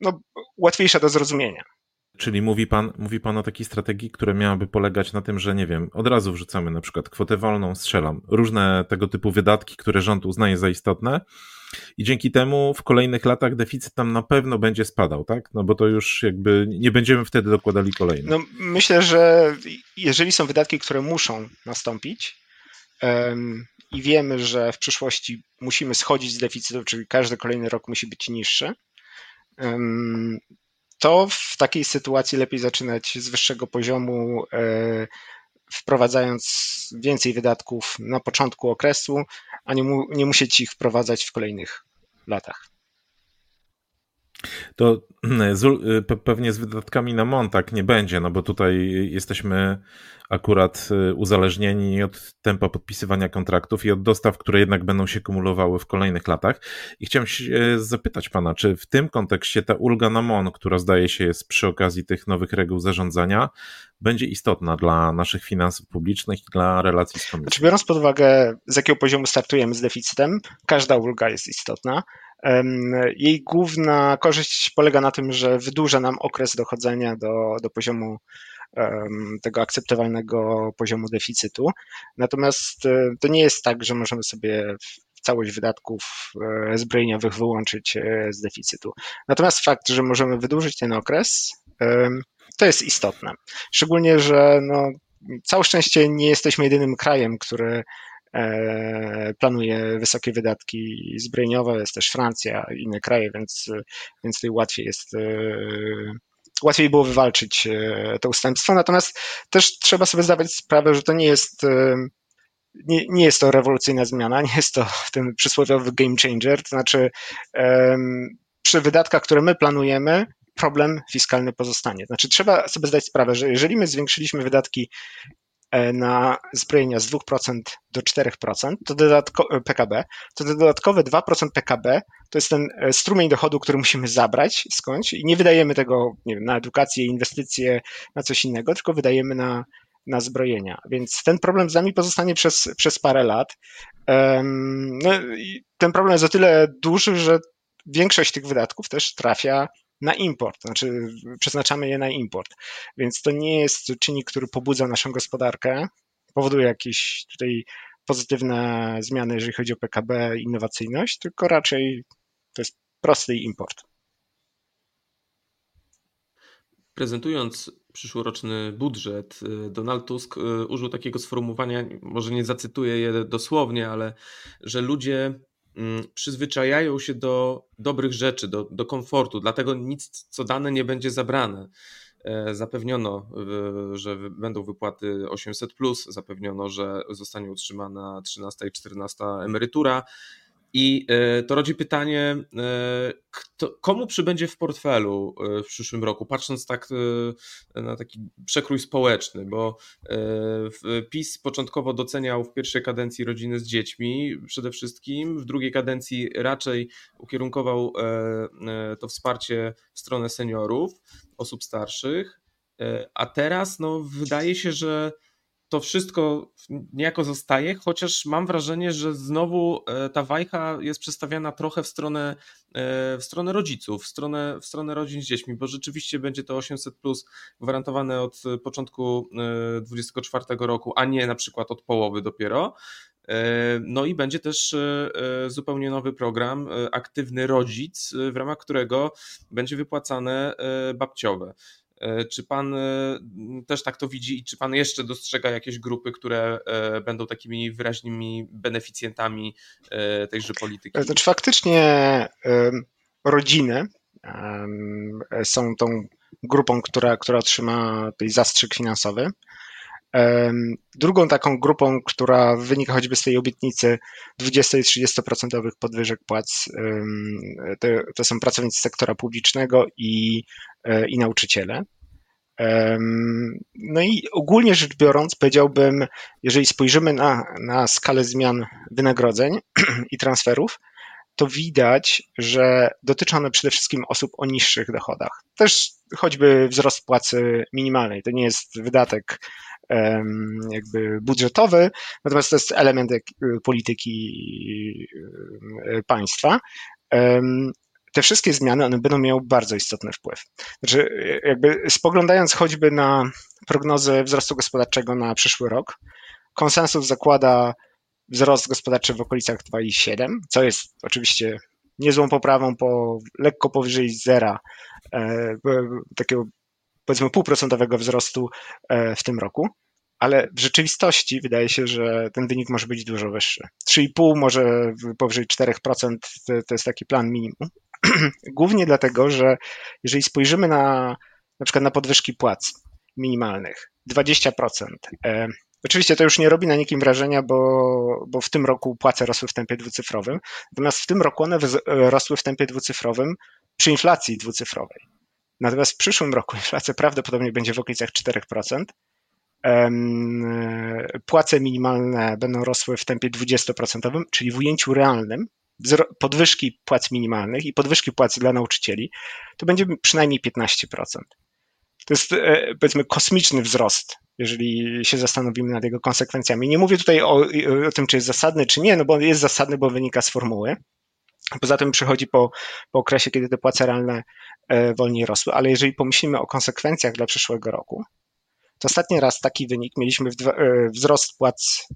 no, łatwiejsza do zrozumienia. Czyli mówi pan, mówi pan o takiej strategii, która miałaby polegać na tym, że nie wiem, od razu wrzucamy na przykład kwotę wolną, strzelam, różne tego typu wydatki, które rząd uznaje za istotne, i dzięki temu w kolejnych latach deficyt tam na pewno będzie spadał, tak? No bo to już jakby nie będziemy wtedy dokładali kolejnych. No myślę, że jeżeli są wydatki, które muszą nastąpić um, i wiemy, że w przyszłości musimy schodzić z deficytu, czyli każdy kolejny rok musi być niższy, um, to w takiej sytuacji lepiej zaczynać z wyższego poziomu, e, wprowadzając więcej wydatków na początku okresu, a nie, mu, nie musieć ich wprowadzać w kolejnych latach. To pewnie z wydatkami na Montak nie będzie, no bo tutaj jesteśmy akurat y, uzależnieni od tempa podpisywania kontraktów i od dostaw, które jednak będą się kumulowały w kolejnych latach. I chciałem się zapytać pana, czy w tym kontekście ta ulga na MON, która zdaje się jest przy okazji tych nowych reguł zarządzania, będzie istotna dla naszych finansów publicznych i dla relacji z komisją? Znaczy, biorąc pod uwagę, z jakiego poziomu startujemy z deficytem, każda ulga jest istotna. Jej główna korzyść polega na tym, że wydłuża nam okres dochodzenia do, do poziomu tego akceptowalnego poziomu deficytu. Natomiast e, to nie jest tak, że możemy sobie całość wydatków e, zbrojeniowych wyłączyć e, z deficytu. Natomiast fakt, że możemy wydłużyć ten okres, to jest istotne. Szczególnie, że no, całe szczęście nie jesteśmy jedynym krajem, który planuje wysokie wydatki zbrojeniowe, jest też Francja, inne kraje, więc, więc tutaj łatwiej jest łatwiej było wywalczyć e, to ustępstwo. Natomiast też trzeba sobie zdawać sprawę, że to nie jest e, nie, nie jest to rewolucyjna zmiana, nie jest to ten przysłowiowy game changer, to znaczy przy wydatkach, które my planujemy, problem fiskalny pozostanie. Znaczy trzeba sobie zdać sprawę, że jeżeli my zwiększyliśmy wydatki na zbrojenia z 2% do 4% to dodatko, PKB, to dodatkowe 2% PKB to jest ten e, strumień dochodu, który musimy zabrać skądś i nie wydajemy tego nie wiem, na edukację, inwestycje, na coś innego, tylko wydajemy na, na zbrojenia. Więc ten problem z nami pozostanie przez, przez parę lat. No, ten problem jest o tyle duży, że większość tych wydatków też trafia na import, znaczy przeznaczamy je na import. Więc to nie jest czynnik, który pobudza naszą gospodarkę, powoduje jakieś tutaj pozytywne zmiany, jeżeli chodzi o PKB, innowacyjność, tylko raczej to jest prosty import. Prezentując przyszłoroczny budżet, y, Donald Tusk y, użył takiego sformułowania, może nie zacytuję je dosłownie, ale że ludzie przyzwyczajają się do dobrych rzeczy, do, do komfortu, dlatego nic co dane nie będzie zabrane. E, zapewniono, że będą wypłaty 800, zapewniono, że zostanie utrzymana 13 i 14 emerytura. I e, to rodzi pytanie, e, kto, komu przybędzie w portfelu e, w przyszłym roku, patrząc tak na taki przekrój społeczny, bo PiS początkowo doceniał w pierwszej kadencji rodziny z dziećmi przede wszystkim, w drugiej kadencji raczej ukierunkował to wsparcie w stronę seniorów, osób starszych, a teraz no, wydaje się, że to wszystko niejako zostaje, chociaż mam wrażenie, że znowu e, ta wajcha jest przestawiana trochę w stronę, e, w stronę rodziców, w stronę, w stronę rodzin z dziećmi, bo rzeczywiście będzie to 800 plus gwarantowane od początku 2024 e, roku, a nie na przykład od połowy dopiero. No i będzie też zupełnie nowy program Aktywny Rodzic, w ramach którego będzie wypłacane babciowe. E, czy pan e, też tak to widzi i czy pan jeszcze dostrzega jakieś grupy, które e, będą takimi wyraźnymi beneficjentami tejże polityki? Znaczy faktycznie rodziny są tą grupą, która, która otrzyma tej zastrzyk finansowy. Drugą taką grupą, która wynika choćby z tej obietnicy 20 i 30% podwyżek płac, to, to są pracownicy sektora publicznego i, e, i nauczyciele. No i ogólnie rzecz biorąc, powiedziałbym, jeżeli spojrzymy na, na skalę zmian wynagrodzeń i transferów, to widać, że dotyczy one przede wszystkim osób o niższych dochodach. Też choćby wzrost płacy minimalnej. To nie jest wydatek jakby budżetowy, natomiast to jest element polityki państwa. Te wszystkie zmiany, one będą miały bardzo istotny wpływ. Znaczy, jakby spoglądając choćby na prognozę wzrostu gospodarczego na przyszły rok, konsensus zakłada wzrost gospodarczy w okolicach 2,7, co jest oczywiście niezłą poprawą po lekko powyżej zera, e, takiego powiedzmy półprocentowego wzrostu e, w tym roku, ale w rzeczywistości wydaje się, że ten wynik może być dużo wyższy. 3,5, może powyżej 4% to jest taki plan minimum. Głównie dlatego, że jeżeli spojrzymy na na przykład na podwyżki płac minimalnych, 20%. Oczywiście to już nie robi na nikim wrażenia, bo, bo w tym roku płace rosły w tempie dwucyfrowym, natomiast w tym roku one rosły w tempie dwucyfrowym przy inflacji dwucyfrowej. Natomiast w przyszłym roku inflacja prawdopodobnie będzie w okolicach 4%. Płace minimalne będą rosły w tempie 20%, czyli w ujęciu realnym podwyżki płac minimalnych i podwyżki płac dla nauczycieli, to będzie przynajmniej 15%. To jest e, powiedzmy kosmiczny wzrost, jeżeli się zastanowimy nad jego konsekwencjami. Nie mówię tutaj o, o tym, czy jest zasadny, czy nie, no bo jest zasadny, bo wynika z formuły. Poza tym przychodzi po, po okresie, kiedy te płace realne e, wolniej rosły, ale jeżeli pomyślimy o konsekwencjach dla przyszłego roku, to ostatni raz taki wynik mieliśmy e, wzrost płac,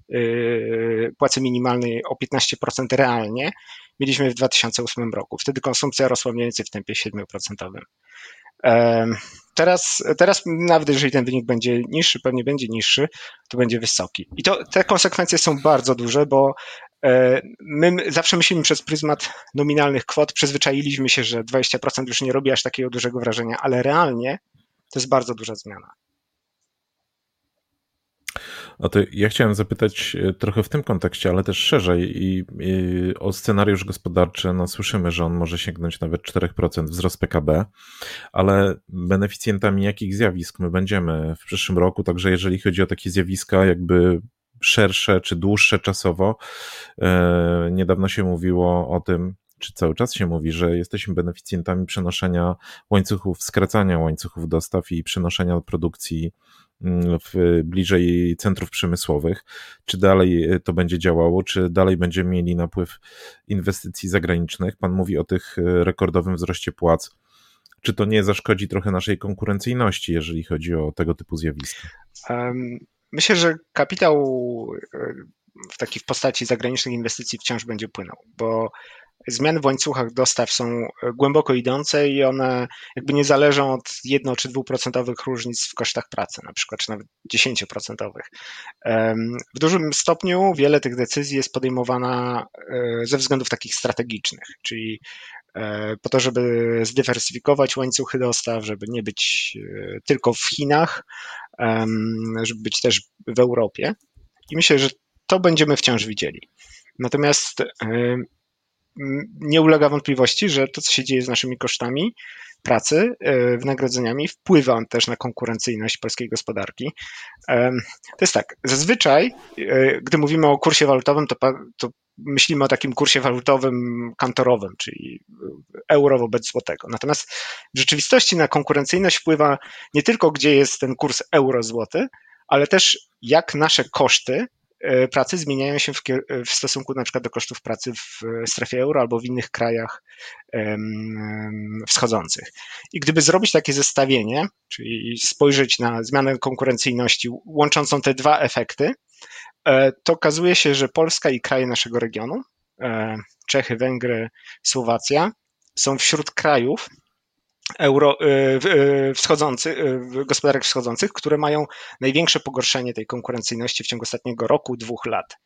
płacy minimalnej o 15% realnie, mieliśmy w 2008 roku. Wtedy konsumpcja rosła mniej więcej w tempie 7%. Teraz, teraz nawet jeżeli ten wynik będzie niższy, pewnie będzie niższy, to będzie wysoki. I to, te konsekwencje są bardzo duże, bo e, my zawsze myślimy przez pryzmat nominalnych kwot, przyzwyczailiśmy się, że 20% już nie robi aż takiego dużego wrażenia, ale realnie to jest bardzo duża zmiana. No to ja chciałem zapytać e, trochę w tym kontekście, ale też szerzej i, i o scenariusz gospodarczy. No słyszymy, że on może sięgnąć nawet 4% wzrost PKB, ale beneficjentami jakich zjawisk my będziemy w przyszłym roku, także jeżeli chodzi o takie zjawiska jakby szersze czy dłuższe czasowo. E, niedawno się mówiło o tym, czy cały czas się mówi, że jesteśmy beneficjentami przenoszenia łańcuchów, skracania łańcuchów dostaw i przenoszenia produkcji w, bliżej centrów przemysłowych. Czy dalej e, to będzie działało, czy dalej będziemy mieli napływ inwestycji zagranicznych? Pan mówi o tych e, rekordowym wzroście płac. czy to nie zaszkodzi trochę naszej konkurencyjności, jeżeli chodzi o tego typu zjawiska? Myślę, że kapitał w takiej w postaci zagranicznych inwestycji wciąż będzie płynął, bo zmiany w łańcuchach dostaw są głęboko idące i one jakby nie zależą od 1 czy 2% różnic w kosztach pracy, na przykład, czy nawet 10%. W dużym stopniu wiele tych decyzji jest podejmowana e, ze względów takich strategicznych, czyli e, po to, żeby zdywersyfikować łańcuchy dostaw, żeby nie być e, tylko w Chinach, żeby być też w Europie. I myślę, że to będziemy wciąż widzieli. Natomiast nie ulega wątpliwości, że to, co się dzieje z naszymi kosztami pracy, e, wynagrodzeniami, wpływa też na konkurencyjność polskiej gospodarki. To jest tak, zazwyczaj, e, gdy mówimy o kursie walutowym, to, to myślimy o takim kursie walutowym kantorowym, czyli euro wobec złotego. Natomiast w rzeczywistości na konkurencyjność wpływa nie tylko, gdzie jest ten kurs euro-złoty, ale też jak nasze koszty E, pracy zmieniają się w, w, stosunku na przykład do kosztów pracy w strefie euro albo w innych krajach wschodzących. I gdyby zrobić takie zestawienie, czyli spojrzeć na zmianę konkurencyjności łączącą te dwa efekty, e, to okazuje się, że Polska i kraje naszego regionu, e, Czechy, Węgry, Słowacja, są wśród krajów, euro, y, y, wschodzący, y, gospodarek wschodzących, które mają największe pogorszenie tej konkurencyjności w ciągu ostatniego roku, dwóch lat.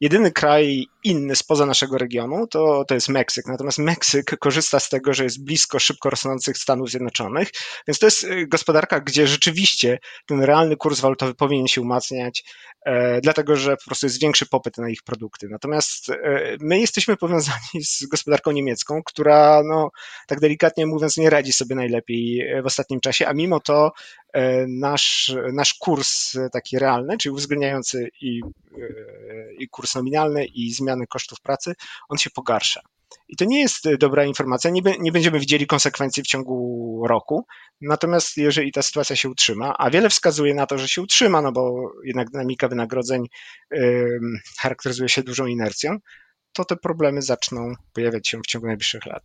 Jedyny kraj inny spoza naszego regionu to, to jest Meksyk. Natomiast Meksyk korzysta z tego, że jest blisko szybko rosnących Stanów Zjednoczonych, więc to jest gospodarka, gdzie rzeczywiście ten realny kurs walutowy powinien się umacniać, e, dlatego że po prostu jest większy popyt na ich produkty. Natomiast e, my jesteśmy powiązani z gospodarką niemiecką, która, no, tak delikatnie mówiąc, nie radzi sobie najlepiej e, w ostatnim czasie, a mimo to e, nasz, nasz kurs taki realny, czyli uwzględniający i, e, i kurs nominalny, i zmiany kosztów pracy, on się pogarsza. I to nie jest dobra informacja, nie, nie będziemy widzieli konsekwencji w ciągu roku, natomiast jeżeli ta sytuacja się utrzyma, a wiele wskazuje na to, że się utrzyma, no bo jednak dynamika wynagrodzeń charakteryzuje się dużą inercją, to te problemy zaczną pojawiać się w ciągu najbliższych lat.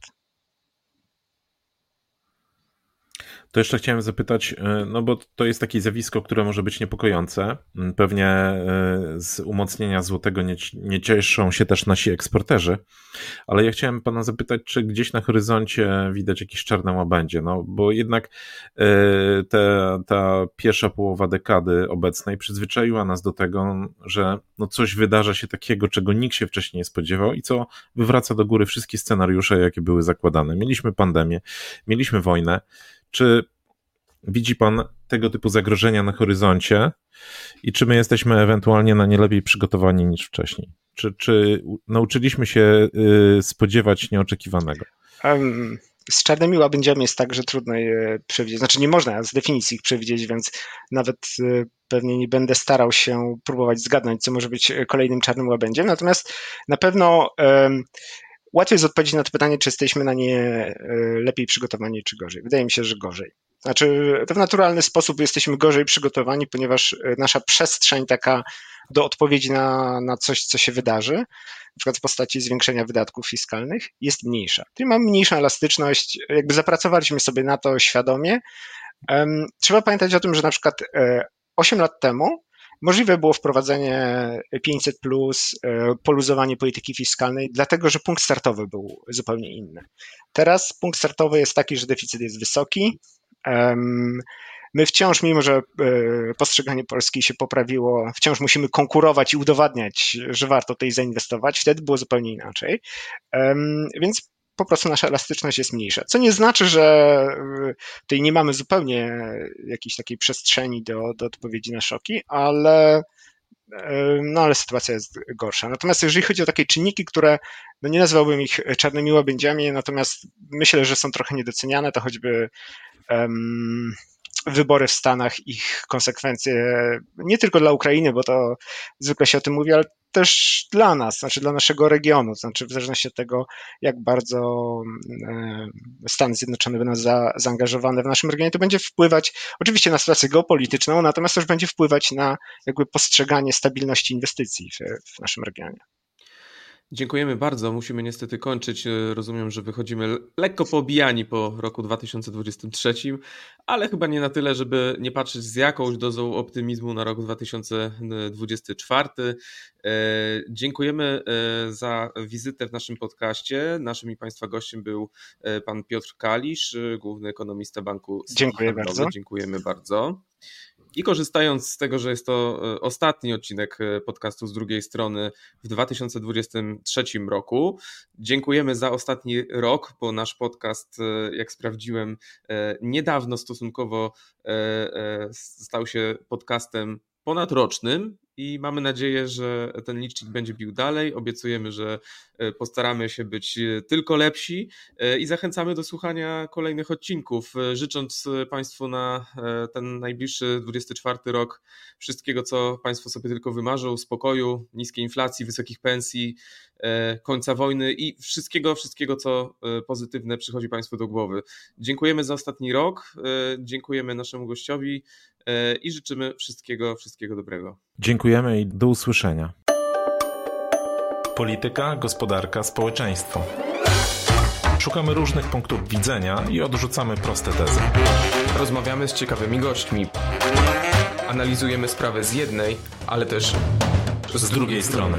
To jeszcze chciałem zapytać, e, no bo to jest takie zjawisko, które może być niepokojące. Mm, pewnie e, z umocnienia złotego nie, nie cieszą się też nasi eksporterzy, ale ja chciałem pana zapytać, czy gdzieś na horyzoncie widać jakieś czarne łabędzie, no bo jednak e, te, ta pierwsza połowa dekady obecnej przyzwyczaiła nas do tego, że no coś wydarza się takiego, czego nikt się wcześniej nie spodziewał i co wywraca do góry wszystkie scenariusze, jakie były zakładane. Mieliśmy pandemię, mieliśmy wojnę, czy widzi Pan tego typu zagrożenia na horyzoncie i czy my jesteśmy ewentualnie na nie lepiej przygotowani niż wcześniej? Czy, czy nauczyliśmy się y, spodziewać nieoczekiwanego? Um, z czarnymi łabędziami jest tak, że trudno je przewidzieć. Znaczy nie można z definicji ich przewidzieć, więc nawet y, pewnie nie będę starał się próbować zgadnąć, co może być kolejnym czarnym łabędziem. Natomiast na pewno Łatwiej jest odpowiedzieć na to pytanie, czy jesteśmy na nie e, lepiej przygotowani, czy gorzej. Wydaje mi się, że gorzej. Znaczy, w naturalny sposób jesteśmy gorzej przygotowani, ponieważ e, nasza przestrzeń taka do odpowiedzi na, na coś, co się wydarzy, na przykład w postaci zwiększenia wydatków fiskalnych, jest mniejsza. Czyli mamy mniejszą elastyczność, jakby zapracowaliśmy sobie na to świadomie. Trzeba pamiętać o tym, że na przykład 8 e, lat temu Możliwe było wprowadzenie 500, plus, e, poluzowanie polityki fiskalnej, dlatego że punkt startowy był zupełnie inny. Teraz punkt startowy jest taki, że deficyt jest wysoki. My wciąż, mimo że e, postrzeganie Polski się poprawiło, wciąż musimy konkurować i udowadniać, że warto tutaj zainwestować. Wtedy było zupełnie inaczej. Więc po prostu nasza elastyczność jest mniejsza. Co nie znaczy, że y, tutaj nie mamy zupełnie jakiejś takiej przestrzeni do, do odpowiedzi na szoki, ale, y, no ale sytuacja jest gorsza. Natomiast jeżeli chodzi o takie czynniki, które, no nie nazwałbym ich czarnymi łabędziami, natomiast myślę, że są trochę niedoceniane, to choćby um, wybory w Stanach, ich konsekwencje nie tylko dla Ukrainy, bo to zwykle się o tym mówi, ale też dla nas, znaczy dla naszego regionu, znaczy w zależności od tego, jak bardzo e, Stany Zjednoczone będą za, zaangażowane w naszym regionie, to będzie wpływać oczywiście na sytuację geopolityczną, natomiast też będzie wpływać na jakby postrzeganie stabilności inwestycji w, w naszym regionie. Dziękujemy bardzo. Musimy niestety kończyć. Rozumiem, że wychodzimy lekko pobijani po roku 2023, ale chyba nie na tyle, żeby nie patrzeć z jakąś dozą optymizmu na rok 2024. E, dziękujemy e, za wizytę w naszym podcaście. Naszym i Państwa gościem był e, pan Piotr Kalisz, główny ekonomista Banku Dziękuję bardzo. Dziękujemy bardzo. I korzystając z tego, że jest to e, ostatni odcinek e, podcastu z drugiej strony w 2023 roku, dziękujemy za ostatni rok, bo nasz podcast, e, jak sprawdziłem, niedawno stosunkowo stał się podcastem ponadrocznym i mamy nadzieję, że ten licznik będzie bił dalej. Obiecujemy, że e, postaramy się być e, tylko lepsi e, i zachęcamy do słuchania kolejnych odcinków. Życząc Państwu na ten najbliższy 24 rok wszystkiego, co Państwo sobie tylko wymarzą, spokoju, niskiej inflacji, wysokich pensji, końca wojny i wszystkiego, wszystkiego, co pozytywne przychodzi Państwu do głowy. Dziękujemy za ostatni rok, dziękujemy naszemu gościowi i życzymy wszystkiego, wszystkiego dobrego. Dziękujemy i do usłyszenia. Polityka, gospodarka, społeczeństwo. Szukamy różnych punktów widzenia i odrzucamy proste tezy. Rozmawiamy z ciekawymi gośćmi. Analizujemy sprawę z jednej, ale też z drugiej strony.